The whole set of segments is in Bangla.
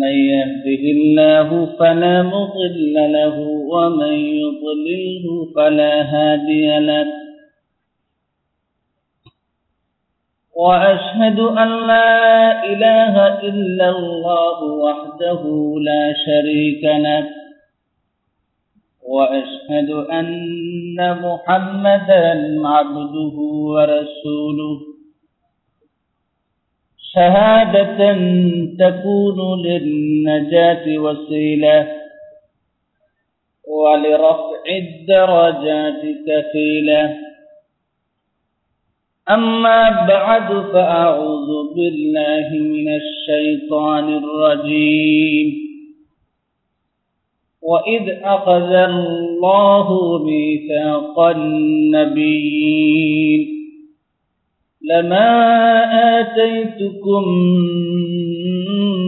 من يهده الله فلا مضل له ومن يضلله فلا هادي له. وأشهد أن لا إله إلا الله وحده لا شريك له. وأشهد أن محمدا عبده ورسوله. شهادة تكون للنجاة وسيلة ولرفع الدرجات كفيلة. أما بعد فأعوذ بالله من الشيطان الرجيم. وإذ أخذ الله ميثاق النبيين لما آتيتكم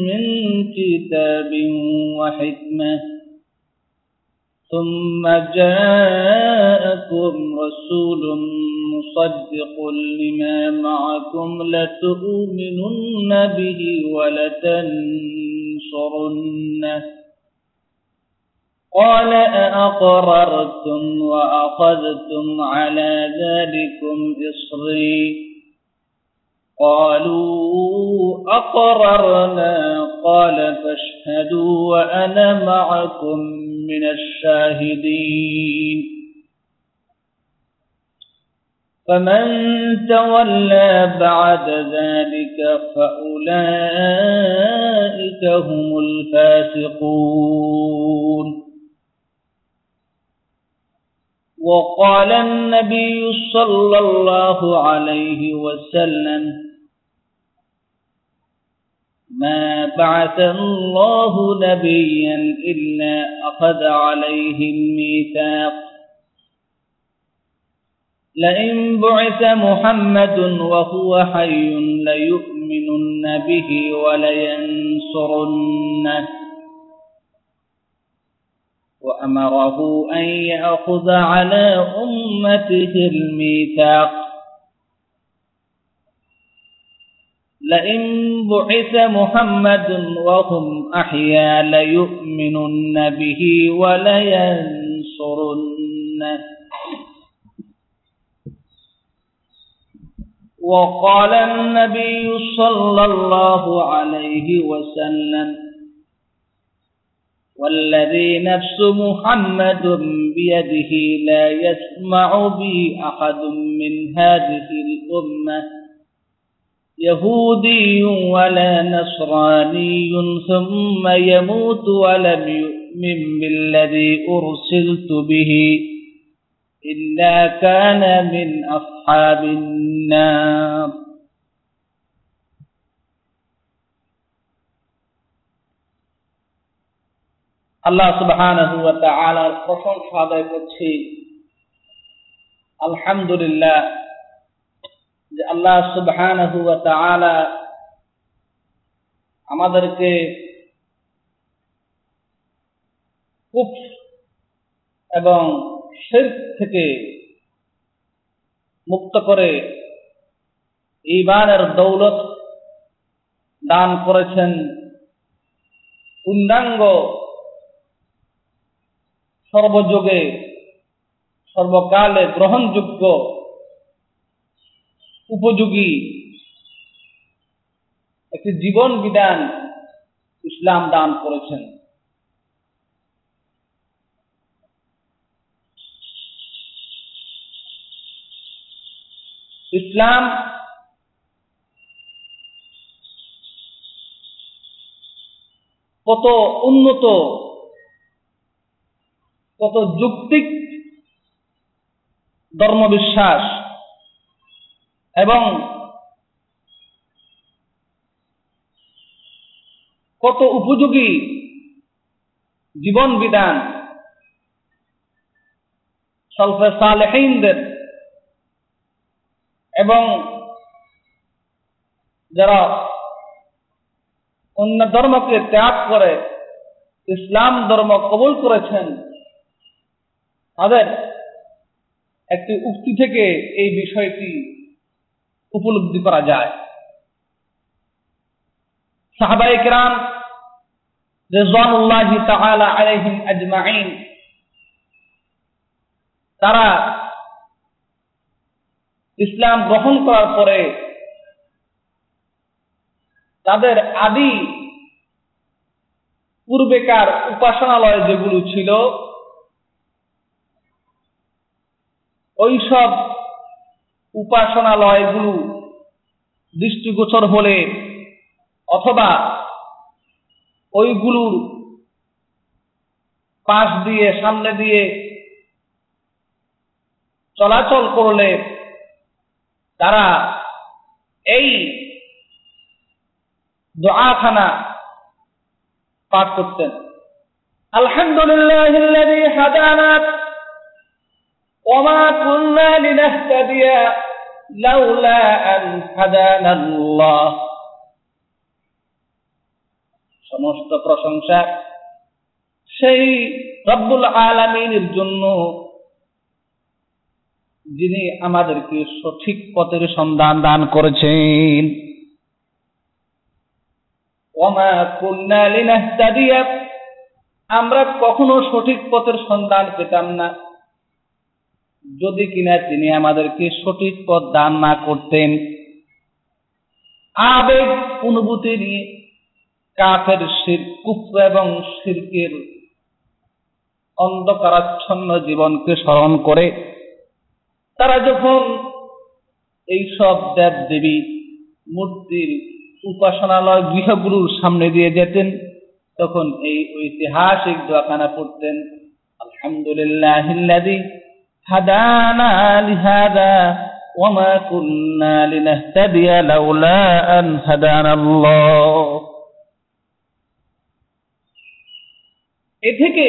من كتاب وحكمة ثم جاءكم رسول مصدق لما معكم لتؤمنن به ولتنصرنه قال أأقررتم وأخذتم على ذلكم إصري قالوا أقررنا؟ قال فاشهدوا وأنا معكم من الشاهدين. فمن تولى بعد ذلك فأولئك هم الفاسقون. وقال النبي صلى الله عليه وسلم ما بعث الله نبيا إلا أخذ عليه الميثاق لئن بعث محمد وهو حي ليؤمنن به ولينصرنه. وأمره أن يأخذ على أمته الميثاق. لئن بعث محمد وهم أحيا ليؤمنن به ولينصرنه. وقال النبي صلى الله عليه وسلم والذي نفس محمد بيده لا يسمع بي أحد من هذه الأمة. يهودي ولا نصراني ثم يموت ولم يؤمن بالذي أرسلت به إلا كان من أصحاب النار আল্লাহ সুবহানাহু ওয়া তাআলার প্রশংসা আদায় করছি আলহামদুলিল্লাহ যে আল্লাহ তাআলা আমাদেরকে কুফ এবং শিরক থেকে মুক্ত করে ঈমানের দৌলত দান করেছেন পূর্ণাঙ্গ সর্বযুগে, সর্বকালে গ্রহণযোগ্য উপযোগী। একটি জীবন বিধান ইসলাম দান করেছেন। ইসলাম কত উন্নত কত যুক্তিক ধর্মবিশ্বাস এবং কত উপযোগী জীবন বিধান এবং যারা অন্য ধর্মকে ত্যাগ করে, ইসলাম ধর্ম কবুল করেছেন, তাদের একটি উক্তি থেকে এই বিষয়টি উপলব্ধি করা যায়। সাহাবাই কিরাম রেজওয়ানুল্লাহি তাআলা আলাইহিম আজমাইন তারা ইসলাম গ্রহণ করার পরে তাদের আদি পূর্বেকার উপাসনালয় যেগুলো ছিল, ওইসব উপাসনালয়গুলো দৃষ্টিগোচর হলে অথবা ওইগুলোর পাশ দিয়ে, সামনে দিয়ে চলাচল করলে তারা এই দোয়াখানা পাঠ করতেন। আলহামদুলিল্লাহ হাদানাত وما كنا لنهتدي لولا أن هدانا الله সমস্ত প্রশংসা সেই রব্বুল আলমিনের জন্য যিনি আমাদেরকে সঠিক পথের সন্ধান দান করেছেন আমরা কখনো সঠিক পথের সন্ধান পেতাম না যদি কিনা তিনি আমাদেরকে সঠিক পথ দান না করতেন, আবেগ অনুভূতি নিয়ে কাফের শির, কুফর এবং শিরকের অন্ধকারাচ্ছন্ন জীবনকে স্মরণ করে, তারা যখন এই সব দেব দেবী মূর্তির উপাসনালয় গৃহগুরুর সামনে দিয়ে যেতেন, তখন এই ঐতিহাসিক দোয়াখানা পড়তেন আলহামদুলিল্লাহ هدانا لهذا وما كنا لنهتدي لولا أن هدانا الله এ থেকে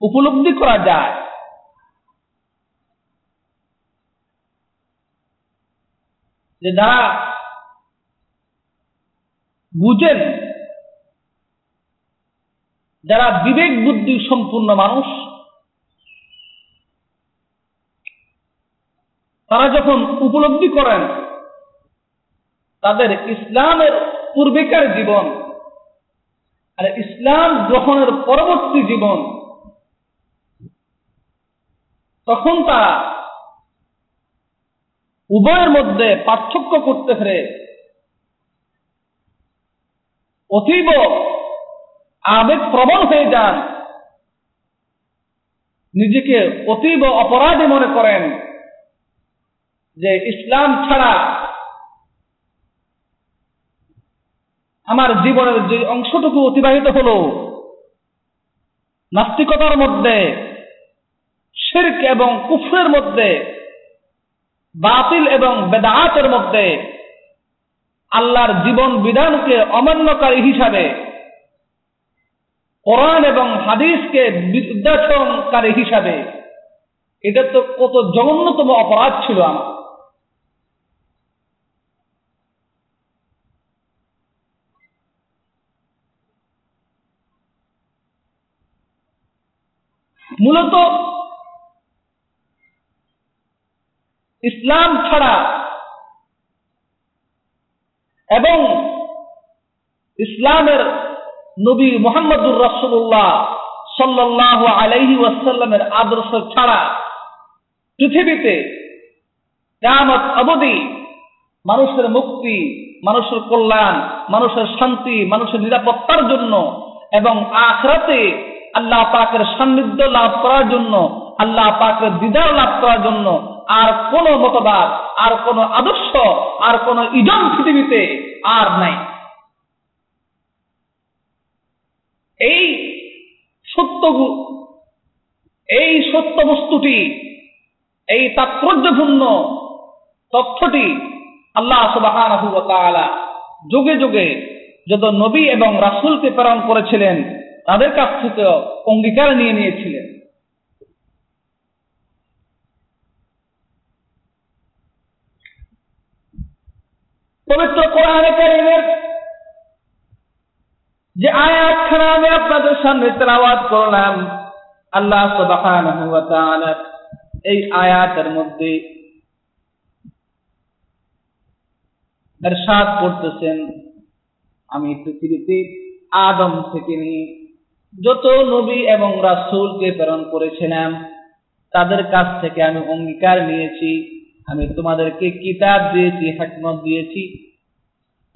উপলব্ধি করা যায় যে যারা বুঝেন যারা বিবেক বুদ্ধি সম্পূর্ণ মানুষ তারা যখন উপলব্ধি করেন, তাদের ইসলামের পূর্বেকার জীবন আর ইসলাম গ্রহণের পরবর্তী জীবন, তখন তারা উভয়ের মধ্যে পার্থক্য করতে পেরে অতীব আবেগ প্রবল হয়ে যান। নিজেকে অতীব অপরাধী মনে করেন। যে ইসলাম ছাড়া আমার জীবনের যে অংশটুকু অতিবাহিত হল, নাস্তিকতার মধ্যে, শির্ক এবং কুফরের মধ্যে, বাতিল এবং বেদাতের মধ্যে, আল্লাহর জীবন বিধানকে অমান্যকারী হিসাবে, কোরআন এবং হাদিসকে বিদ্যাসনকারী হিসাবে, এটা তো কত জঘন্যতম অপরাধ ছিল আমার। মূলত ইসলাম ছাড়া এবং ইসলামের নবী মোহাম্মদুর রসুল্লাহ সাল্লাহ আলাইহি ওয়াসাল্লামের আদর্শ ছাড়া পৃথিবীতে কেমত অবধি মানুষের মুক্তি, মানুষের কল্যাণ, মানুষের শান্তি, মানুষের নিরাপত্তার জন্য এবং আখরাতে আল্লাহ পাকের সান্নিধ্য লাভ করার জন্য, আল্লাহ পাকের দিদার লাভ করার জন্য আর কোন মতবাদ, আর কোন আদর্শ, আর কোন ইজম পৃথিবীতে আর নাই। এই সত্য এই সত্য বস্তুটি, এই তাৎপর্যপূর্ণ তথ্যটি আল্লাহ সুবাহ যুগে যুগে যত নবী এবং রাসুলকে প্রেরণ করেছিলেন তাদের কাছ থেকে অঙ্গীকার নিয়ে নিয়েছিলেন। পবিত্র কোরআনে কারিমের যে আয়াতখানা আমি আপনাদের সামনে তেলাওয়াত করলাম, আল্লাহ সুবহানাহু এই আয়াতের মধ্যে এরশাদ করতেছেন। আমি পৃথিবীতে আদম থেকে নিয়ে যত নবী এবং রাসূলকে প্রেরণ করেছিলাম তাদের কাছ থেকে আমি অঙ্গীকার নিয়েছি আমি তোমাদেরকে কিতাব দিয়েছি হ্যাকমত দিয়েছি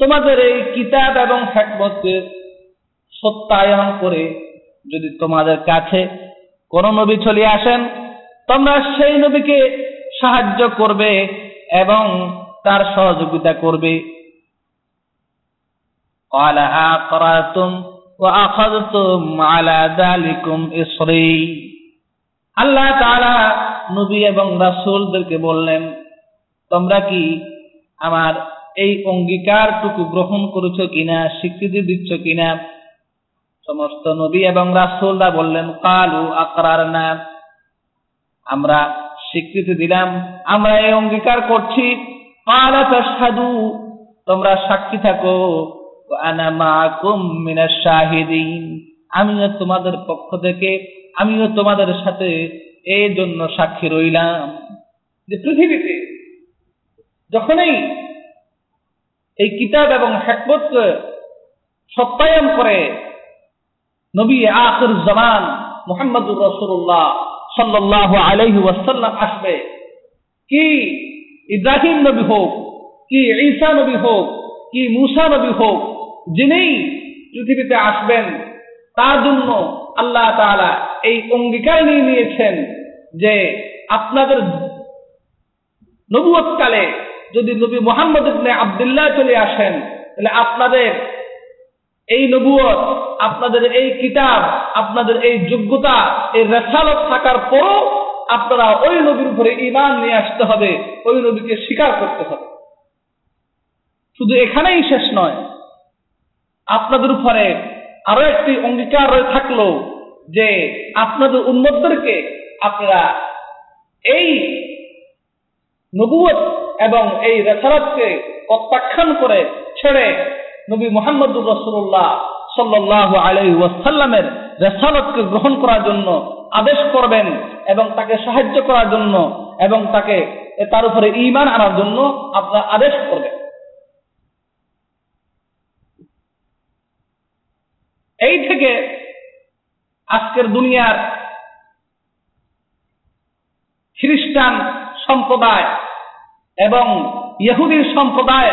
তোমাদের এই কিতাব এবং হ্যাকমতকে সত্যায়ন করে যদি তোমাদের কাছে কোন নবী চলে আসেন তোমরা সেই নবীকে সাহায্য করবে এবং তার সহযোগিতা করবে قال أقرأتم وأخذتم على ذلكم إصري আল্লাহ তাআলা নবী এবং রাসূলদেরকে বললেন তোমরা কি আমার এই অঙ্গীকারটুকু গ্রহণ করেছো কিনা স্বীকৃতি দিচ্ছ কিনা সমস্ত নবী এবং রাসূলরা বললেন কালু আকরার না আমরা স্বীকৃতি দিলাম আমরা এই অঙ্গীকার করছি কালা তাশহাদু তোমরা সাক্ষী থাকো আমিও তোমাদের পক্ষ থেকে, আমিও তোমাদের সাথে এই জন্য সাক্ষী রইলাম। যে পৃথিবীতে যখনই এই কিতাব এবং হ্যাকমতকে সত্যায়ন করে নবী আখির জামান মোহাম্মদুর রসুল্লাহ সাল্লাহ আলাইহি ওয়াসাল্লাম আসবে, কি ইব্রাহিম নবী হোক, কি ঈসা নবী হোক, কি মুসা নবী হোক যিনি পৃথিবীতে আসবেন, তার জন্য আল্লাহ তাআলা এই অঙ্গীকার নিয়ে নিয়েছেন যে আপনাদের নবুয়তকালে যদি নবী মোহাম্মদ ইবনে আব্দুল্লাহ চলে আসেন, তাহলে আপনাদের এই নবুয়ত, আপনাদের এই কিতাব, আপনাদের এই যোগ্যতা, এই রেসালত থাকার পরও আপনারা ওই নবীর উপরে ইমান নিয়ে আসতে হবে, ওই নবীকে স্বীকার করতে হবে। শুধু এখানেই শেষ নয় আপনাদের উপরে আরও একটি অঙ্গীকার থাকল যে আপনাদের উন্মতদেরকে আপনারা এই নবুয়ত এবং এই রেসারতকে প্রত্যাখ্যান করে ছেড়ে নবী মোহাম্মদুর রসুল্লাহ সাল্লাহ আলাই ওয়াসাল্লামের রেসালতকে গ্রহণ করার জন্য আদেশ করবেন এবং তাকে সাহায্য করার জন্য এবং তাকে তার উপরে ইমান আনার জন্য আপনারা আদেশ করবেন। এই থেকে আজকের দুনিয়ার খ্রিস্টান সম্প্রদায় এবং ইহুদির সম্প্রদায়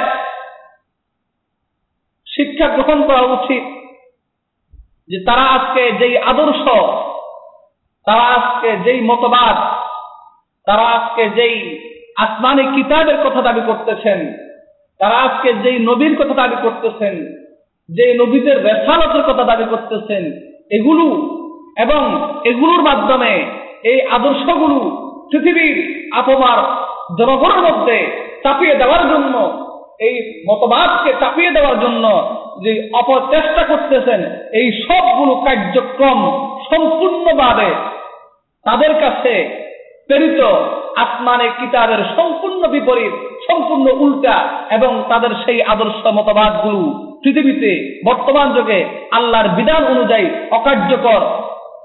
শিক্ষা গ্রহণ করা উচিত যে তারা আজকে যেই আদর্শ, তারা আজকে যেই মতবাদ, তারা আজকে যেই আসমানি কিতাবের কথা দাবি করতেছেন, তারা আজকে যেই নবীর কথা দাবি করতেছেন যে নবীদের রেসালতের কথা দাবি করতেছেন, এগুলো এবং এগুলোর মাধ্যমে এই আদর্শগুলো পৃথিবীর আপমার জনগণের মধ্যে চাপিয়ে দেওয়ার জন্য, এই মতবাদকে চাপিয়ে দেওয়ার জন্য যে অপচেষ্টা করতেছেন, এই সবগুলো কার্যক্রম সম্পূর্ণভাবে তাদের কাছে প্রেরিত আসমানে কিতাবের সম্পূর্ণ বিপরীত সম্পূর্ণ উল্টা এবং তাদের সেই আদর্শ মতবাদগুলো পৃথিবীতে বর্তমান যুগে আল্লাহর বিধান অনুযায়ী অকার্যকর,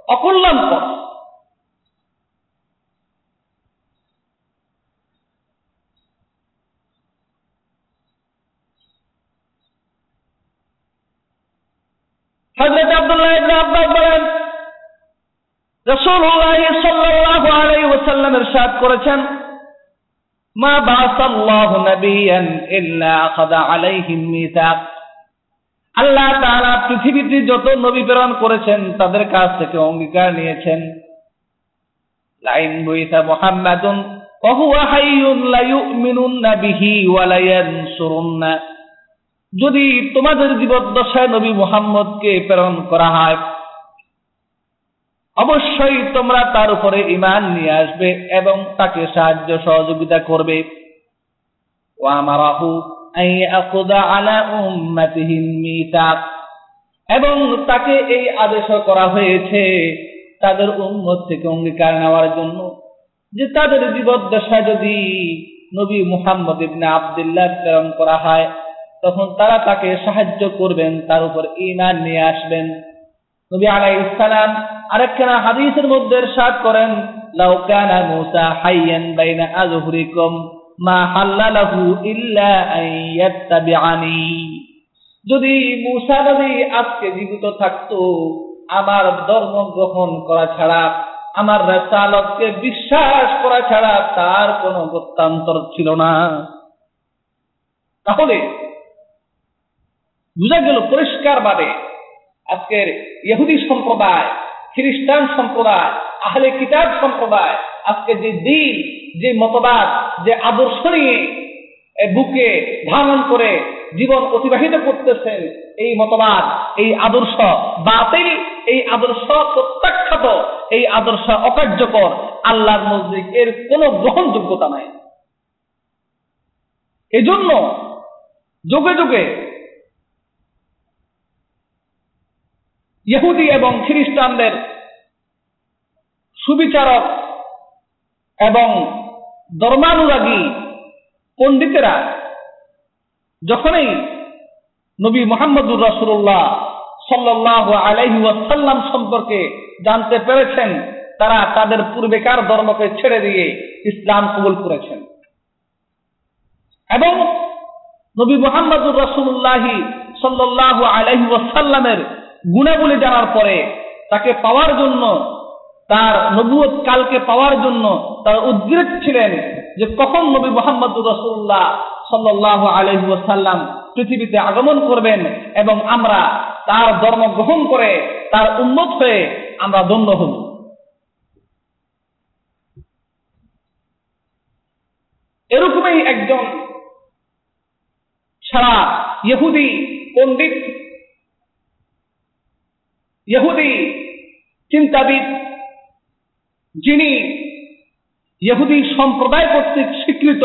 অকল্যাণকর। হজরত আব্দুল্লাহ আব্বাস বলেন, রাসূলুল্লাহ সাল্লাল্লাহু আলাইহি ওয়াসাল্লাম ইরশাদ করেছেন মা বাসাল্লাহু নাবিয়ান ইল্লা আখাযা আলাইহিম মিসাক আল্লাহ তাআলা পৃথিবীতে যত নবী প্রেরণ করেছেন তাদের কাছ থেকে অঙ্গীকার নিয়েছেন লাইন বুইসা মুহাম্মাদুন وهو حي ليؤمنن به ولينصرن যদি তোমাদের জীবদ্দশায় নবী মুহাম্মদকে প্রেরণ করা হয় অবশ্যই তোমরা তার উপরে ইমান নিয়ে আসবে এবং তাকে সাহায্য সহযোগিতা করবে। এবং তাকে এই আদেশ করা হয়েছে তাদের উন্মত থেকে অঙ্গীকার নেওয়ার জন্য যে তাদের জীবদ্দশায় যদি নবী মুহাম্মদ ইবনে আবদুল্লাহ প্রেরণ করা হয়, তখন তারা তাকে সাহায্য করবেন, তার উপর ইমান নিয়ে আসবেন। নবী আলাই ইসলাম আরেকখানা হাদিসের মধ্যে সাত করেন, লাউ কানা মুসা হাইয়ান বাইনা আযহুরিকুম মা হাল্লালাহু ইল্লা আইয়াত্তাবিআনি যদি মুসা নবী আজকে জীবিত থাকতো, আমার ধর্ম গ্রহণ করা ছাড়া, আমার রেসালতকে বিশ্বাস করা ছাড়া তার কোনো গত্যান্তর ছিল না। তাহলে বুঝা গেল পরিষ্কার ভাবে আজকের ইহুদি সম্প্রদায় খ্রিস্টান সম্প্রদায়, আহলে কিতাব সম্প্রদায়, আজকে যে দিন, যে মতবাদ, যে আদর্শ নিয়ে বুকে ধারণ করে জীবন অতিবাহিত করতেছেন এই মতবাদ, এই আদর্শ বাতিল, এই আদর্শ প্রত্যাখ্যাত, এই আদর্শ অকার্যকর, আল্লাহর মসজিদ এর কোন গ্রহণযোগ্যতা নাই। এজন্য যুগে যুগে ইহুদি এবং খ্রিস্টানদের সুবিচারক এবং ধর্মানুরাগী পণ্ডিতেরা যখনই নবী মোহাম্মদুর রসুল্লাহ সাল্লাহ আলাইহি ওয়াসাল্লাম সম্পর্কে জানতে পেরেছেন, তারা তাদের পূর্বেকার ধর্মকে ছেড়ে দিয়ে ইসলাম কবুল করেছেন। এবং নবী মোহাম্মদুর রসুল্লাহি সাল্লাহ আলাইহি ওয়াসাল্লামের গুণাবলী জানার পরে তাকে পাওয়ার জন্য, তার নবুয়ত কালকে পাওয়ার জন্য তারা উদ্গ্রীব ছিলেন যে কখন নবী মোহাম্মদ রসুল্লাহ সাল্লাহ আলহিসাল্লাম পৃথিবীতে আগমন করবেন এবং আমরা তার ধর্ম গ্রহণ করে তার উন্নত হয়ে আমরা দণ্ড হব। এরকমই একজন সারা ইহুদি পণ্ডিত ইহুদি চিন্তাবিদ যিনি ইহুদি সম্প্রদায় কর্তৃক স্বীকৃত,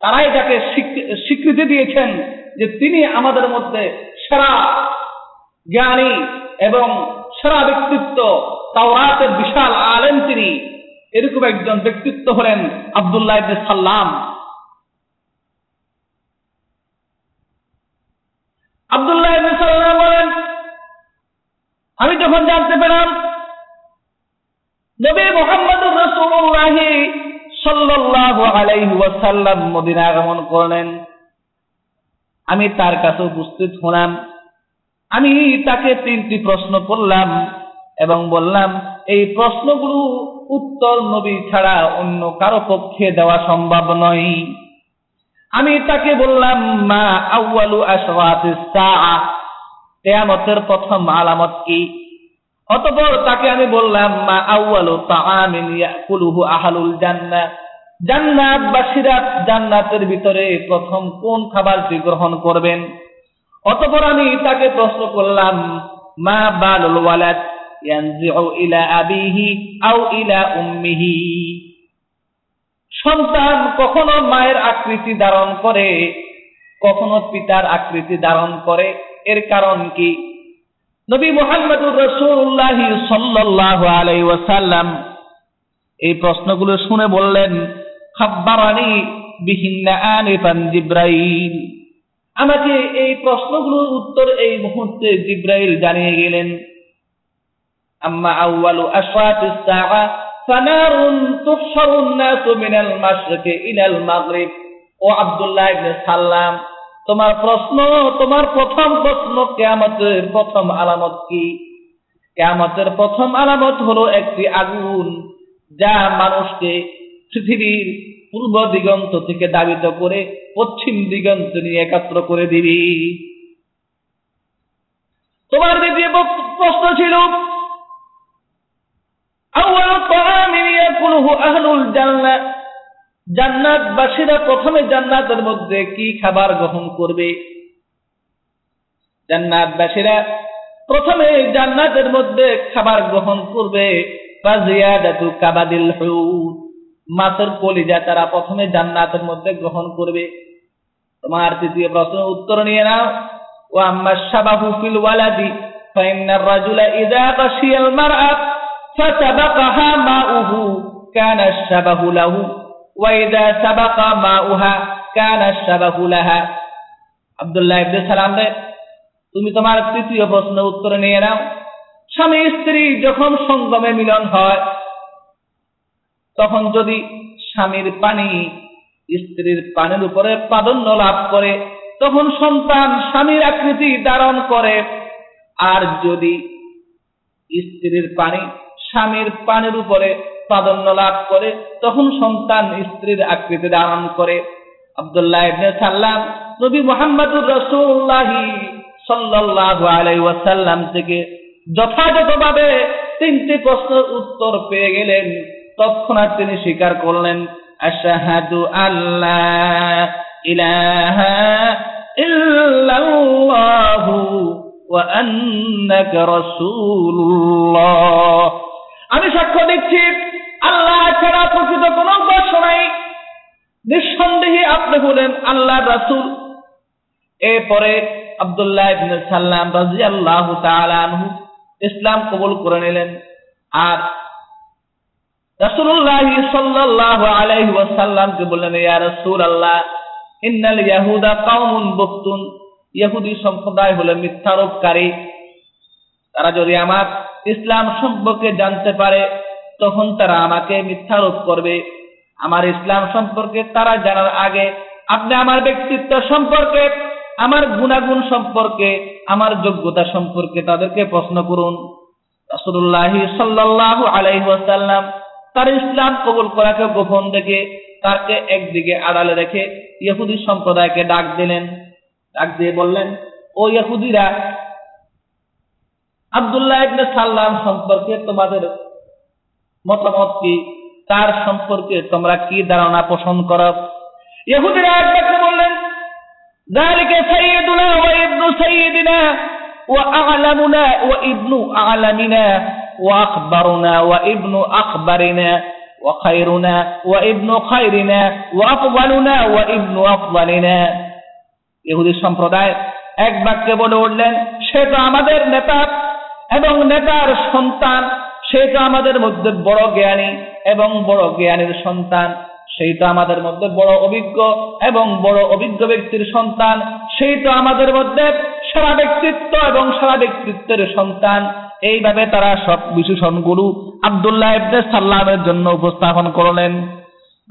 তারাই যাকে স্বীকৃতি দিয়েছেন যে তিনি আমাদের মধ্যে সেরা জ্ঞানী এবং সেরা ব্যক্তিত্ব। তাওরাতের বিশাল আলেন তিনি। এরকম একজন ব্যক্তিত্ব হলেন আবদুল্লাহ সাল্লাম। আবদুল্লাহ সাল্লাম আমি যখন জানতে পেলাম, নবী মোহাম্মদ রসুল্লাহ সাল্লাল্লাহু আলাইহি ওয়াসাল্লাম মদিনা আগমন করলেন। আমি তার কাছে উপস্থিত হলাম। আমি তাকে তিনটি প্রশ্ন করলাম এবং বললাম, এই প্রশ্নগুলো উত্তর নবী ছাড়া অন্য কারও পক্ষে দেওয়া সম্ভব নয়। আমি তাকে বললাম, মা আউয়ালু আশরাতিস সাআ কেয়ামতের প্রথম আলামত কি? অতপর তাকে আমি বললাম, মা তাআমিন ইয়াকুলুহু জান্নাহ? জান্নাতের ভিতরে প্রথম কোন খাবারটি গ্রহণ করবেন? অতপর আমি তাকে প্রশ্ন করলাম, মা বালুল ওয়ালাদ ইয়ানজিউ ইলা আবিহি আও ইলা উম্মিহি? সন্তান কখনো মায়ের আকৃতি ধারণ করে, কখনো পিতার আকৃতি ধারণ করে। এর কারণ কি? নবী মোহাম্মদুর রসুল্লাহ সাল্লাহ আলাই ওয়াসাল্লাম এই প্রশ্নগুলো শুনে বললেন, খাব্বারানি বিহিন্না জিব্রাইল। আমাকে এই প্রশ্নগুলোর উত্তর এই মুহূর্তে জিব্রাইল জানিয়ে গেলেন, আম্মা আউয়ালু আশরাতিস সাআ ফানারুন তুহশারুন নাসু মিনাল মাশরিকি ইলাল মাগরিব। ও আব্দুল্লাহ ইবনে সাল্লাম তোমার প্রশ্ন, তোমার প্রথম প্রশ্ন কেয়ামতের প্রথম আলামত কি? কেয়ামতের প্রথম আলামত হলো একটি আগুন, যা মানুষকে পৃথিবীর পূর্ব দিগন্ত থেকে দাবিত করে পশ্চিম দিগন্ত নিয়ে একাত্র করে দিবি। তোমার দ্বিতীয় প্রশ্ন ছিল জান্নাতবাসীরা প্রথমে জান্নাতের মধ্যে কি খাবার গ্রহণ করবে? জান্নাতবাসীরা প্রথমে জান্নাতের মধ্যে খাবার গ্রহণ করবে। কাবাদিল মাছের কলিজা তারা প্রথমে জান্নাতের মধ্যে গ্রহণ করবে। তোমার তৃতীয় প্রশ্ন, উত্তর নিয়ে নাও। ও আম্মা সাবাহু ফিল ওয়ালাদি ফাইন্নার রাজুলা ইদা গাশিয়াল মারআত ফাসাবাকাহা মাউহু, কানা শাবাহু লাহু। ওয়া ইদা সাবাকা মাউহা কানা শাবাহু লাহা। আব্দুল্লাহ ইবনে সালাম রে, তুমি তোমার তৃতীয় প্রশ্ন উত্তরে নিয়ে নাও। স্বামী স্ত্রী যখন সঙ্গমে মিলন হয়, তখন যদি স্বামীর পানি স্ত্রীর পানির উপরে প্রাধান্য লাভ করে, তখন সন্তান স্বামীর আকৃতি ধারণ করে। আর যদি স্ত্রীর পানি স্বামীর পানির উপরে প্রাধান্য লাভ করে, তখন সন্তান স্ত্রীর আকৃতি ধারণ করে। আব্দুল্লাহ ইবনে সাল্লাম নবী মুহাম্মদুর সাল্লাল্লাহু আলাইহি ওয়াসাল্লাম থেকে যথাযথভাবে তিনটি প্রশ্নের উত্তর পেয়ে গেলেন। তৎক্ষণাৎ তিনি স্বীকার করলেন আল্লাহ ইলাহা ইল্লাল্লাহু ওয়া আন্নাকা রাসূলুল্লাহ। আমি সাক্ষ্য দিচ্ছি আল্লাহ ছাড়া প্রকৃত কোন উপাস্য নাই। নিঃসন্দেহে আপনি হলেন আল্লাহ রাসূল। এরপরে আব্দুল্লাহ ইবনে সাল্লাম রাদিয়াল্লাহু তাআলা আনহু ইসলাম কবুল করে নিলেন। আর রাসূলুল্লাহ সাল্লাল্লাহু আলাইহি বললেন, ইয়া রাসূলুল্লাহ, ইন্নাল ইয়াহুদা ইহুদি সম্প্রদায় হলো মিথ্যারোপকারী তারা যদি আমার ইসলাম সম্পর্কে জানতে পারে তখন তারা আমাকে মিথ্যারোপ করবে। আমার ইসলাম সম্পর্কে তারা জানার আগে আপনি আমার ব্যক্তিত্ব সম্পর্কে, আমার গুণাগুণ সম্পর্কে, আমার যোগ্যতা সম্পর্কে তাদেরকে প্রশ্ন করুন। রাসূলুল্লাহ সাল্লাল্লাহু আলাইহি ওয়াসাল্লাম তার ইসলাম কবুল করাকে গোপন দেখে তাকে একদিকে আড়ালে রেখে ইহুদি সম্প্রদায়কে ডাক দিলেন। ডাক দিয়ে বললেন, ও ইহুদিরা, আব্দুল্লাহ ইবনে সাল্লাম সম্পর্কে তোমাদের মতামত কি তার সম্পর্কে তোমরা কি ধারণা পোষণ করো ইহুদিরা একবারে বললেন ذلك سيدنا وابن سيدنا وأعلمنا وابن أعلمنا وأخبرنا وابن أخبرنا وخيرنا وابن خيرنا وأفضلنا وابن أفضلنا ইহুদি সম্প্রদায় এক বাক্যে বলে উঠলেন সে তো আমাদের নেতা এবং নেতার সন্তান সে তো আমাদের মধ্যে বড় জ্ঞানী এবং বড় জ্ঞানীর সন্তান। সেই তো আমাদের মধ্যে বড় অভিজ্ঞ এবং বড় অভিজ্ঞ ব্যক্তির সন্তান। সেই তো আমাদের মধ্যে সারা ব্যক্তিত্ব এবং সারা ব্যক্তিত্বের সন্তান। এইভাবে তারা সব বিশেষণগুলো আবদুল্লাহ ইবনে সাল্লামের জন্য উপস্থাপন করলেন।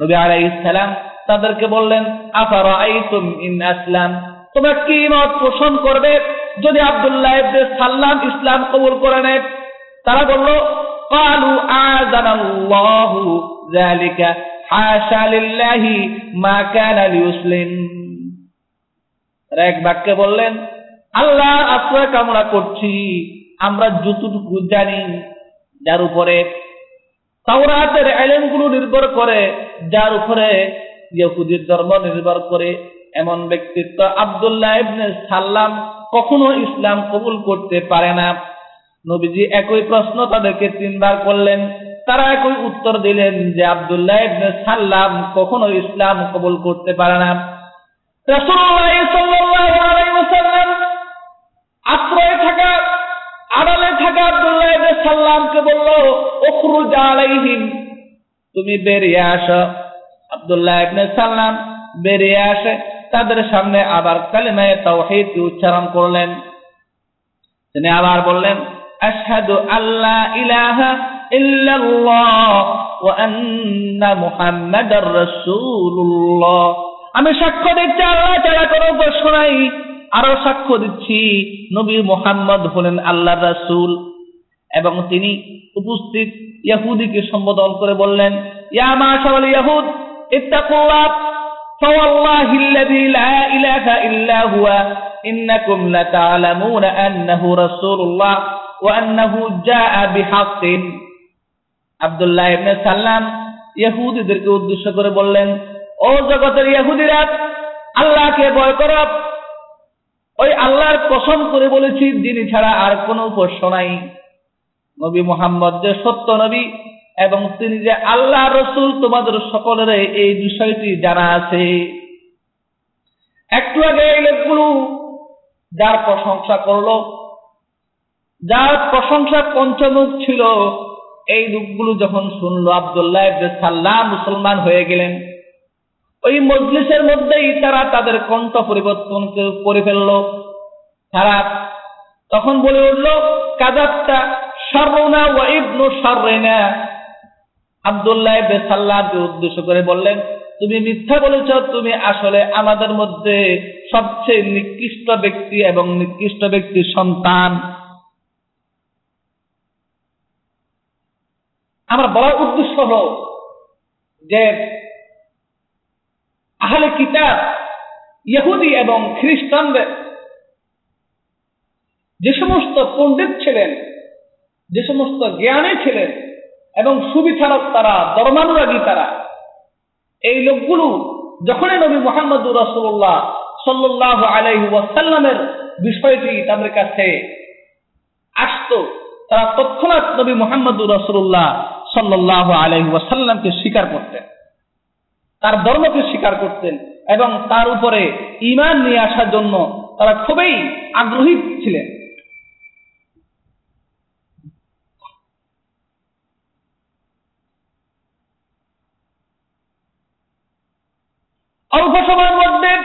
নবী আলাইহিস সালাম তাদেরকে বললেন আফারা আইতুম ইন আসলাম? তোমরা কি মত পোষণ করবে যদি আব্দুল্লাহ ইবনে সাল্লাম ইসলাম কবুল করে নেয়? তারা বলল قالوا آذنا الله ذلك حاشا لله ما كان ليسلم এক বাক্যে বললেন আল্লাহ আশ্রয় কামনা করছি আমরা যতটুকু জানি যার উপরে তাওরাতের এলেমগুলো নির্ভর করে যার উপরে ইহুদির ধর্ম নির্ভর করে এমন ব্যক্তিত্ব আব্দুল্লাহ ইবনে সাল্লাম কখনো ইসলাম কবুল করতে পারে না নবীজি একই প্রশ্ন তাদেরকে তিনবার করলেন। তারা একই উত্তর দিলেন যে আব্দুল্লাহ ইবনে সাল্লাম কখনো ইসলাম কবুল করতে পারে না। রাসূলুল্লাহ সাল্লাল্লাহু আলাইহি ওয়াসাল্লাম আশ্রয়ে থাকা, আড়ালে থাকা ইবনে সাল্লামকে বলল, উখরুজ আলাইহিম, তুমি বেরিয়ে আসো। আব্দুল্লাহ ইবনে সাল্লাম বেরিয়ে আসে, তাদের সামনে আবার কালিমায়ে তাওহীদ উচ্চারণ করলেন। তিনি আবার বললেন আশহাদু আল্লা ইলাহা ইল্লাল্লাহ ওয়া আন্না মুহাম্মাদার রাসূলুল্লাহ আমি সাক্ষ্য দিচ্ছি আল্লাহ ছাড়া কোনো উপাস্য নাই আরো সাক্ষ্য দিচ্ছি নবী মুহাম্মদ হলেন আল্লাহর রাসূল এবং তিনি উপস্থিত ইহুদিকে সম্বোধন করে বললেন ইয়া মাশারাল ইয়াহুদ ইত্তাকুল্লাহ فوالله الذي لا إله إلا هو إنكم لتعلمون أنه رسول الله ওয়ান্নাহু জাআ বিহাক্কিন। আব্দুল্লাহ ইবনে সাল্লাম ইহুদিদেরকে উদ্দেশ্য করে বললেন, ও জগতের ইহুদিরা, আল্লাহকে ভয় কর। ওই আল্লাহর কসম করে বলেছি, যিনি ছাড়া আর কোনো উপাস্য নাই। নবী মোহাম্মদ যে সত্য নবী এবং তিনি যে আল্লাহ রসুল, তোমাদের সকলের এই বিষয়টি জানা আছে। একটু আগে এই লোকগুলো যার প্রশংসা করল যার প্রশংসা পঞ্চমুখ ছিল এই লোকগুলো যখন শুনলো, আবদুল্লাহ সাল্লাম মুসলমান হয়ে গেলেন। ওই মজলিসের মধ্যেই তারা তাদের কণ্ঠ পরিবর্তন করে ফেলল। তারা তখন বলে উঠল কাজাতটা সারনা ওয়া ইবনু আব্দুল্লাহ বেসাল্লাহকে উদ্দেশ্য করে বললেন, তুমি মিথ্যা বলেছ, তুমি আসলে আমাদের মধ্যে সবচেয়ে নিকৃষ্ট ব্যক্তি এবং নিকৃষ্ট ব্যক্তির সন্তান। আমার বলার উদ্দেশ্য হল যে আহলে কিতাব ইহুদি এবং খ্রিস্টানদের যে সমস্ত পণ্ডিত ছিলেন, যে সমস্ত জ্ঞানী ছিলেন এবং সুবিচারক তারা, ধর্মানুরাগী তারা, এই লোকগুলো যখনই নবী মোহাম্মদুর রসুল্লাহ সাল্লাহ আলাই ওয়াসাল্লামের বিষয়টি তাদের কাছে আসতো, তারা তৎক্ষণাৎ নবী মোহাম্মদুর রসুল্লাহ সাল্লাহ আলাই ওয়াসাল্লামকে স্বীকার করতেন। তার ধর্মকে স্বীকার করতেন এবং তার উপরে ইমান নিয়ে আসার জন্য তারা খুবই আগ্রহী ছিলেন। অল্প সময়ের মধ্যে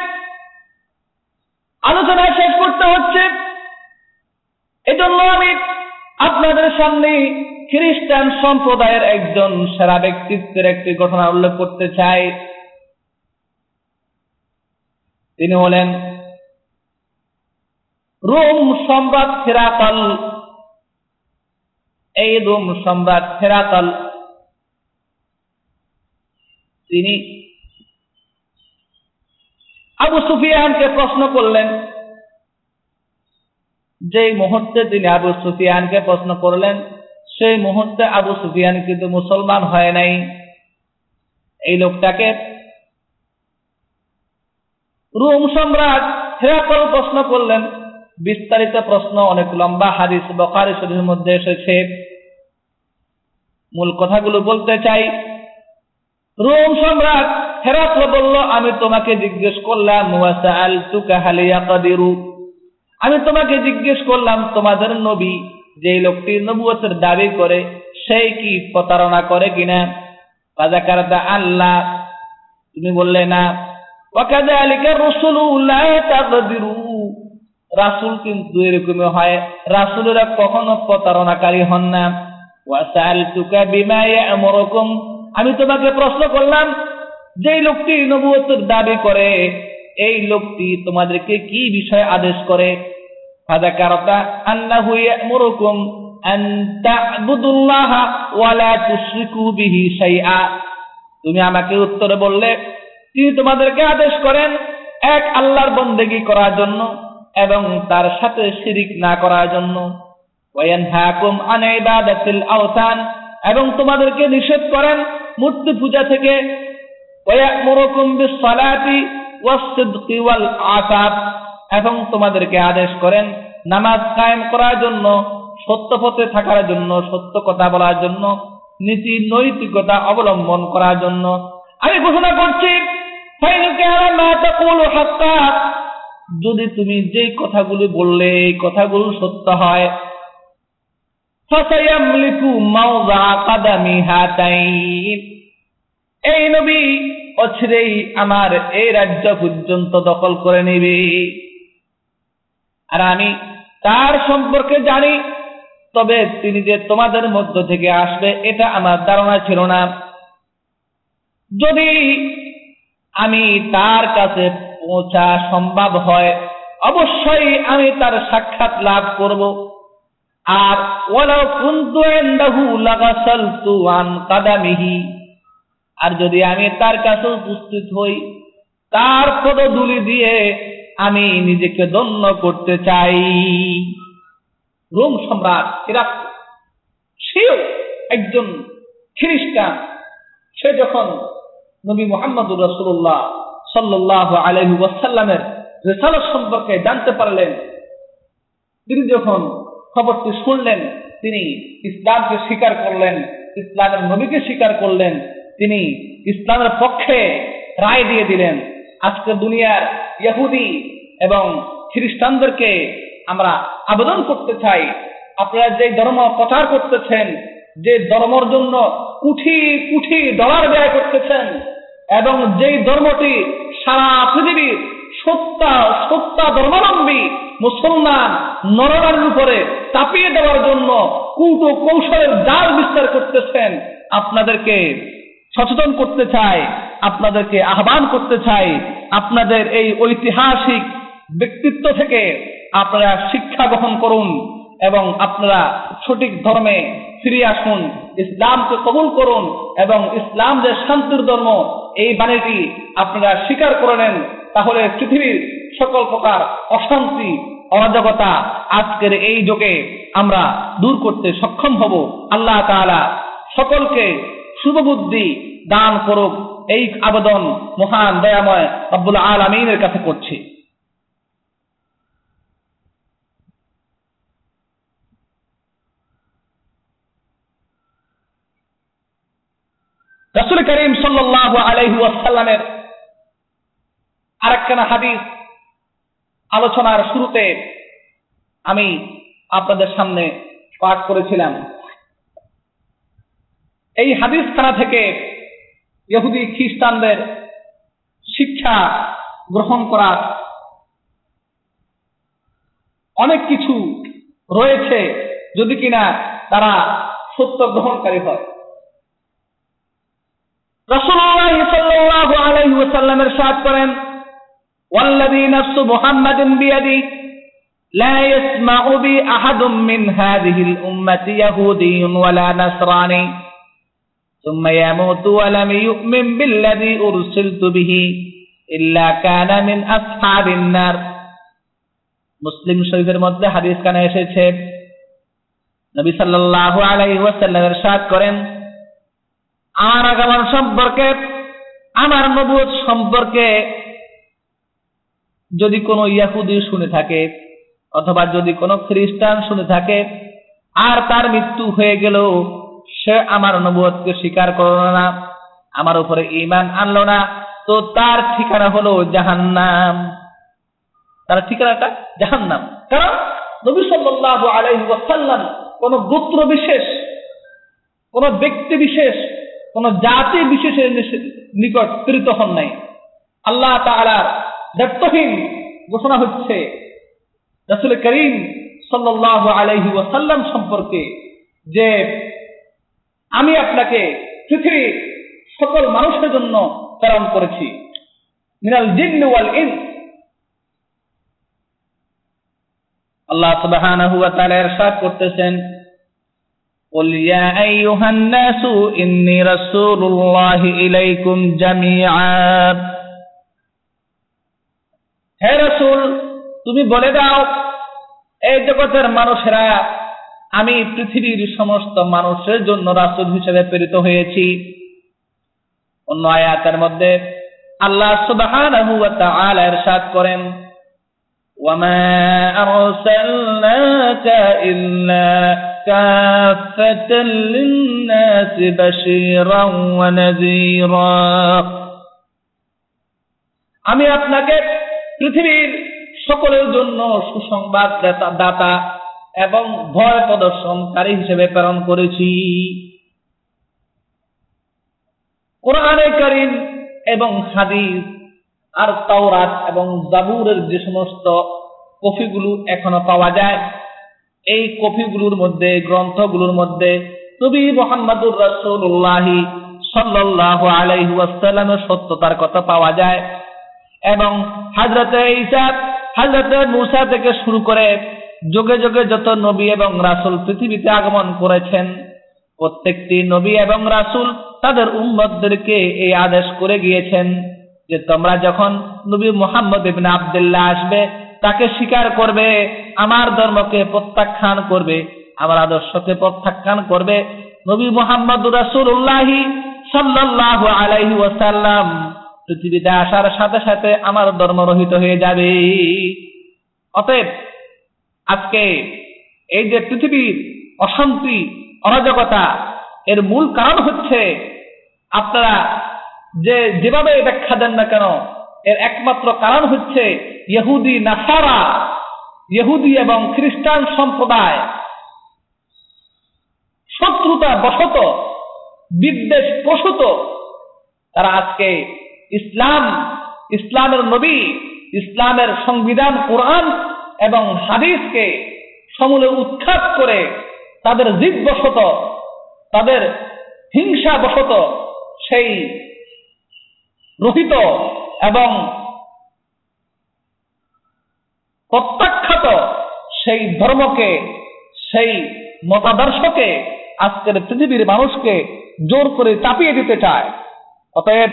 আলোচনা শেষ করতে হচ্ছে। এজন্য আমি আপনাদের সামনে খ্রিস্টান সম্প্রদায়ের একজন সেরা ব্যক্তিত্বের একটি ঘটনা উল্লেখ করতে চাই। তিনি হলেন রোম সম্রাট ফেরাকাল এই রোম সম্রাট ফেরাকাল তিনি আবু সুফিয়ানকে প্রশ্ন করলেন। যে মুহূর্তে তিনি আবু সুফিয়ানকে প্রশ্ন করলেন সেই মুহূর্তে আবু সুফিয়ান কিন্তু মুসলমান হয় নাই। এই লোকটাকে রুম সম্রাট হেরাকল প্রশ্ন করলেন। বিস্তারিত প্রশ্ন অনেক লম্বা, হাদিস বকারি শরীরের মধ্যে এসেছে। মূল কথাগুলো বলতে চাই। রোম সম্রাট হেরাকল বলল, আমি তোমাকে জিজ্ঞেস করলাম আমি তোমাকে জিজ্ঞেস করলাম, তোমাদের নবী যে লোকটি নবুয়তের দাবি করে সেই কি প্রতারণা করে কিনা? কাজাকারদা আল্লাহ তুমি বললে না। রাসুল কিন্তু এরকমই হয়। রাসুলেরা কখনো প্রতারণাকারী হন না। ওয়াসাল তুকা বিমায় এমরকম আমি তোমাকে প্রশ্ন করলাম যে লোকটি নবুয়তের দাবি করে, এই লোকটি তোমাদেরকে কি বিষয়ে আদেশ করে? ফাদাকারতা আন্নাহু ইয়ামুরুকুম আন তা'বুদুল্লাহা ওয়া লা তুশরিকু বিহি শাইআ তুমি আমাকে উত্তরে বললে তিনি তোমাদেরকে আদেশ করেন, এক আল্লাহর বন্দেগী করার জন্য এবং তার সাথে শিরিক না করার জন্য। ওয়ায়ানহাকুম আন ইবাদাতিল আওসান এবং তোমাদেরকে নিষেধ করেন মূর্তি পূজা থেকে। ওয়ায়ামুরুকুম বিস-সালাতি ওয়াস-সিদকি ওয়াল আসাব এবং তোমাদেরকে আদেশ করেন, নামাজ কায়েম করার জন্য, সত্য পথে থাকার জন্য, সত্য কথা বলার জন্য, নীতি নৈতিকতা অবলম্বন করার জন্য। আমি ঘোষণা করছি যদি তুমি যেই কথাগুলি বললে, এই কথাগুলো সত্য হয়। এই নবী অছিরেই আমার এই রাজ্য পর্যন্ত দখল করে নিবে। আর আমি তার সম্পর্কে জানি, তবে তিনি যে তোমাদের মধ্য থেকে আসবে, এটা আমার ধারণা ছিল না। যদি আমি তার কাছে পৌঁছা সম্ভব হয়, অবশ্যই আমি তার সাক্ষাৎ লাভ করব। আর আন কাদামিহি। আর যদি আমি তার কাছে উপস্থিত হই, তার পদধূলি দিয়ে আমি নিজেকে দন্য করতে চাই। রোম সম্রাট ইরাক সেও একজন খ্রিস্টান। সে যখন নবী মোহাম্মদুর রসুল্লাহ সাল্লাহ আলহী ওয়াসাল্লামের রেসালত সম্পর্কে জানতে পারলেন, তিনি যখন খবরটি শুনলেন, তিনি ইসলামকে স্বীকার করলেন, ইসলামের নবীকে স্বীকার করলেন, তিনি ইসলামের পক্ষে রায় দিয়ে দিলেন। আজকে দুনিয়ার ইহুদি এবং খ্রিস্টানদেরকে আমরা আবেদন করতে চাই। আপনারা যে ধর্ম প্রচার করতেছেন, যে ধর্মর জন্য কুঠি কুঠি ডলার ব্যয় করতেছেন এবং যেই ধর্মটি সারা পৃথিবীর সত্তা সত্তা ধর্মাবলম্বী মুসলমান নরনারীর উপরে চাপিয়ে দেওয়ার জন্য কূট কৌশলের জাল বিস্তার করতেছেন, আপনাদেরকে সচেতন করতে চাই। আপনাদেরকে আহ্বান করতে চাই, আপনাদের এই ঐতিহাসিক ব্যক্তিত্ব থেকে আপনারা শিক্ষা গ্রহণ করুন এবং আপনারা সঠিক ধর্মে ফিরে আসুন, ইসলামকে কবুল করুন এবং ইসলাম যে শান্তির ধর্ম, এই বাণীটি আপনারা স্বীকার করে নেন, তাহলে পৃথিবীর সকল প্রকার অশান্তি, অরাজকতা আজকের এই যুগে আমরা দূর করতে সক্ষম হব। আল্লাহ তাআলা সকলকে শুভবুদ্ধি দান করুক এই আবেদন মহান, দয়াময় আব্বুল আলমিনের কাছে করছি। রসুল করিম সাল্লাহ আরেকখানা হাদিস আলোচনার শুরুতে আমি আপনাদের সামনে পাঠ করেছিলাম। এই হাদিস খানা থেকে ইহুদি খ্রিস্টানদের শিক্ষা গ্রহণ করার অনেক কিছু রয়েছে যদি কিনা তারা সত্য গ্রহণকারী হয় রসুল্লাহ সাল্লাল্লাহু আলাইহি ওয়াসাল্লামের সাথ করেন والذي نفس محمد بيدي لا يسمع بي أحد من هذه الأمة يهودي ولا نصراني ثم يموت ولم يؤمن بالذي أرسلت به إلا كان من أصحاب النار মুসলিম শরীফের মধ্যে হাদিস কানে এসেছে নবী সাল্লাল্লাহু আলাইহি ওয়াসাল্লাম ইরশাদ করেন আমার আগমন সম্পর্কে আমার নবুয়ত সম্পর্কে যদি কোনো ইয়াহুদি শুনে থাকে অথবা যদি কোনো খ্রিস্টান শুনে থাকে আর তার মৃত্যু হয়ে গেল সে আমার নবুয়তকে স্বীকার করল না, আমার উপরে ইমান আনলো না, তো তার ঠিকানা হলো জাহান্নাম। তার ঠিকানাটা জাহান্নাম। কারণ নবী সাল্লাল্লাহু আলাইহি ওয়াসাল্লাম কোন গোত্র বিশেষ, কোন ব্যক্তি বিশেষ, কোন জাতি বিশেষের নিকট প্রেরিত হন নাই। আল্লাহ তাআলার দায়িত্বহীন ঘোষণা হচ্ছে, রাসূল করিম সাল্লাল্লাহু আলাইহি ওয়াসাল্লাম সম্পর্কে যে আমি আপনাকে পৃথিবীর সকল মানুষের জন্য প্রেরণ করেছি মিনাল জিন্ন ওয়াল ইনস আল্লাহ সুবহানাহু ওয়া তাআলা ইরশাদ করতেছেন قل يا أيها الناس إني رسول الله إليكم جميعا হে রসুল তুমি বলে দাও এই জগতের মানুষেরা আমি পৃথিবীর সমস্ত মানুষের জন্য রাসুল হিসেবে প্রেরিত হয়েছি অন্য আয়াতের মধ্যে আল্লাহ সুবহানাহু ওয়া তাআলা ইরশাদ করেন وما أرسلناك إلا كافة للناس بشيرا ونذيرا আমি আপনাকে পৃথিবীর সকলের জন্য সুসংবাদ দাতা এবং ভয় প্রদর্শনকারী হিসেবে প্রেরণ করেছি। কোরআনে করিম এবং হাদিস আর তাওরাত এবং জাবুরের যে সমস্ত কফিগুলো এখনও পাওয়া যায়, এই কফিগুলোর মধ্যে, গ্রন্থগুলোর মধ্যে নবী মোহাম্মদুর রাসূলুল্লাহি সাল্লাল্লাহু আলাইহি ওয়াসাল্লামের সত্যতার কথা পাওয়া যায় এবং হাজরতে ঈসা, হাজরতে মুসা থেকে শুরু করে যোগে যুগে যত নবী এবং রাসূল পৃথিবীতে আগমন করেছেন, প্রত্যেকটি নবী এবং রাসূল তাদের উম্মতদেরকে এই আদেশ করে গিয়েছেন যে তোমরা যখন নবী মোহাম্মদ ইবিন আবদুল্লাহ আসবে, তাকে স্বীকার করবে, আমার ধর্মকে প্রত্যাখ্যান করবে, আমার আদর্শকে প্রত্যাখ্যান করবে নবী মোহাম্মদ রাসূলুল্লাহি সাল্লাল্লাহু আলাইহি ওয়াসাল্লাম। পৃথিবীতে আসার সাথে সাথে আমার ধর্ম রহিত হয়ে যাবে। অতএব আজকে এই যে পৃথিবীর অশান্তি, অরাজকতা, এর মূল কারণ হচ্ছে আপনারা যে যেভাবে ব্যাখ্যা দেন না কেন, এর একমাত্র কারণ হচ্ছে ইহুদি, নাসারা, ইহুদি এবং খ্রিস্টান সম্প্রদায়। শত্রুতা বশত, বিদ্বেষ প্রসূত, তারা আজকে ইসলাম, ইসলামের নবী, ইসলামের সংবিধান, কোরআন এবং হাদিসকে সমূলে উৎখাত করে তাদের জীববশত তাদের হিংসা বশত সেই রহিত এবং প্রত্যাখ্যাত সেই ধর্মকে, সেই মতাদর্শকে আজকের পৃথিবীর মানুষকে জোর করে চাপিয়ে দিতে চায়। অতএব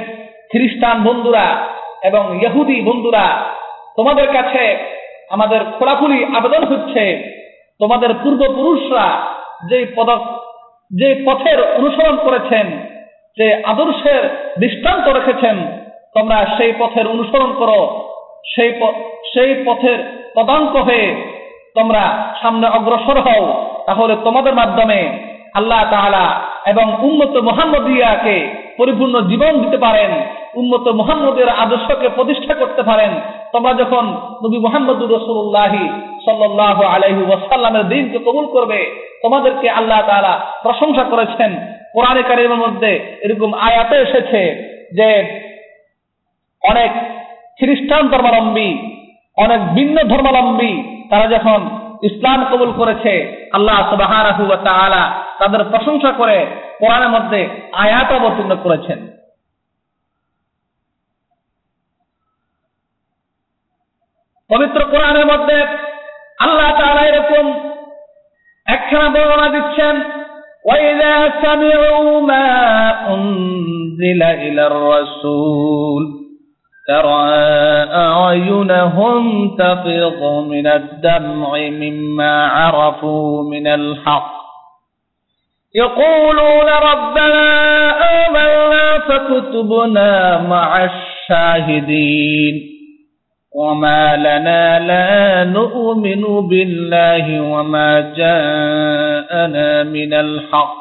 খ্রিস্টান বন্ধুরা এবং ইহুদি বন্ধুরা, তোমাদের কাছে আমাদের খোলাখুলি আবেদন হচ্ছে, তোমাদের পূর্বপুরুষরা যে পদক যে পথের অনুসরণ করেছেন, যে আদর্শের দৃষ্টান্ত রেখেছেন, তোমরা সেই পথের অনুসরণ করো, সেই সেই পথের তদাঙ্ক হয়ে তোমরা সামনে অগ্রসর হও, তাহলে তোমাদের মাধ্যমে আল্লাহ তাআলা এবং উন্মত মোহাম্মদিয়াকে পরিপূর্ণ জীবন দিতে পারেন উন্মত মোহাম্মদের আদর্শকে প্রতিষ্ঠা করতে পারেন। তোমরা যখন নবী মোহাম্মদুর রসুল্লাহি সাল্লাহ আলহি ওয়াসাল্লামের দিনকে কবুল করবে, তোমাদেরকে আল্লাহ তাআলা প্রশংসা করেছেন। কোরআনে কারিমের মধ্যে এরকম আয়াতে এসেছে যে, অনেক খ্রিস্টান ধর্মাবলম্বী, অনেক ভিন্ন ধর্মাবলম্বী, তারা যখন ইসলাম কবুল করেছে আল্লাহ সুবাহানাহু ওয়া তাআলা তাদের প্রশংসা করে কোরআনের মধ্যে আয়াত অবতীর্ণ করেছেন পবিত্র কোরআনের মধ্যে আল্লাহ তাআলা এরকম একখানা বর্ণনা দিচ্ছেন وإذا سمعوا ما أنزل إلى الرسول ترى أعينهم تفيض من الدمع مما عرفوا من الحق. يقولون ربنا آمنا فكتبنا مع الشاهدين. وما لنا لا نؤمن بالله وما جاءنا من الحق.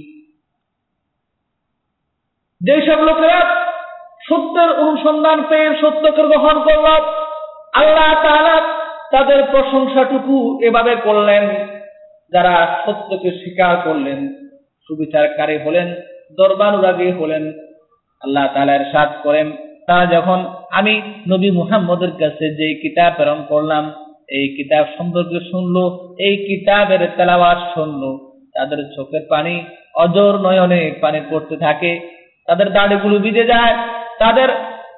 যেসব লোকেরা সত্যের অনুসন্ধান পেয়ে সত্যকে গ্রহণ করল, আল্লাহ তাদের প্রশংসাটুকু এভাবে করলেন, যারা সত্যকে স্বীকার করলেন, সুবিচারকারী হলেন, দরবানুরাগী হলেন। আল্লাহ তাআলা সাত করেন তারা যখন আমি নবী মুহাম্মদের কাছে যে কিতাব প্রেরণ করলাম, এই কিতাব সম্পর্কে শুনলো, এই কিতাবের তেলাওয়াত শুনলো, তাদের চোখের পানি অজর নয়নে পানি পড়তে থাকে তাদের দাড়িগুলো ভিজে যায়, তাদের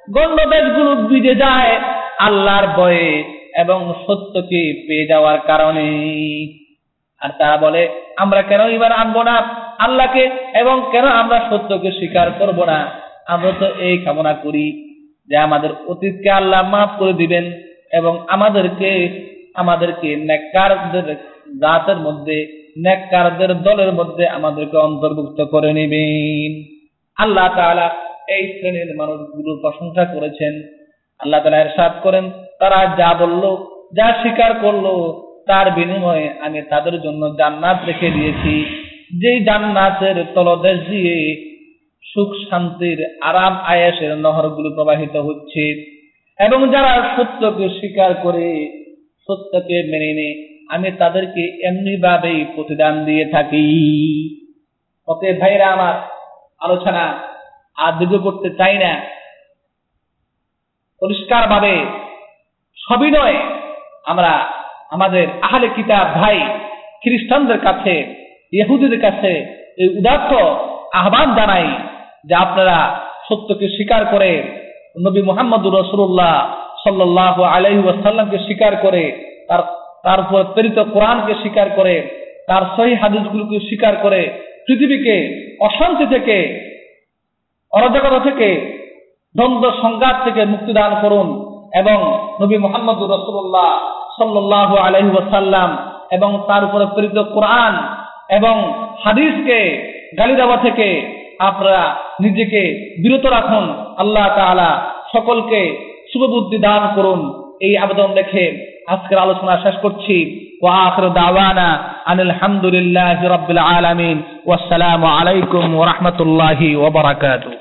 গণ্ডদেশগুলো ভিজে যায় আল্লাহর ভয়ে এবং সত্যকে পেয়ে যাওয়ার কারণে। আর তারা বলে, আমরা কেন এবার আনব না? আল্লাহকে এবং কেন আমরা সত্যকে স্বীকার করব না? আমরা তো এই কামনা করি যে আমাদের অতীতকে আল্লাহ মাফ করে দিবেন এবং আমাদেরকে আমাদেরকে নেককারদের জাতের মধ্যে, নেককারদের দলের মধ্যে আমাদেরকে অন্তর্ভুক্ত করে নেবেন। আল্লাহ তাআলা এই শ্রেণির মানুষগুলোর প্রশংসা করেছেন। আল্লাহ তাআলা এরশাদ করেন, তারা যা বলল, যা স্বীকার করল, তার বিনিময়ে আমি তাদের জন্য জান্নাত রেখে দিয়েছি। যেই জান্নাতের তলদেশ দিয়ে সুখ, শান্তির, আরাম আয়াসের নহরগুলো প্রবাহিত হচ্ছে। এবং যারা সত্যকে স্বীকার করে, সত্যকে মেনে নে আমি তাদেরকে এমনি ভাবেই প্রতিদান দিয়ে থাকি। ওকে ভাইরা আমার আলোচনা আর দীর্ঘ করতে চাই না। পরিষ্কার ভাবে সবিনয় আমরা আমাদের আহলে কিতাব ভাই খ্রিস্টানদের কাছে, ইহুদিদের কাছে এই উদাত্ত আহ্বান জানাই যে আপনারা সত্যকে স্বীকার করে নবী মোহাম্মদুর রসুল্লাহ সাল্লাহ ওয়াসাল্লামকে স্বীকার করে, তার তার উপর প্রেরিত কোরআনকে স্বীকার করে, তার সহি হাদিসগুলোকে স্বীকার করে পৃথিবীকে, অশান্তি থেকে, অরাজকতা থেকে, দ্বন্দ্ব, সংঘাত থেকে মুক্তিদান করুন এবং নবী মোহাম্মদুর রসুল্লাহ সাল্লাহ আলহি এবং তার উপরে প্রেরিত কোরআন এবং হাদিসকে গালি দেওয়া থেকে আপনারা নিজেকে বিরত রাখুন। আল্লাহ তাআলা সকলকে শুভবুদ্ধি দান করুন। এই আবেদন রেখে আজকের আলোচনা শেষ করছি। وآخر دعوانا أن الحمد لله رب العالمين والسلام عليكم ورحمة الله وبركاته.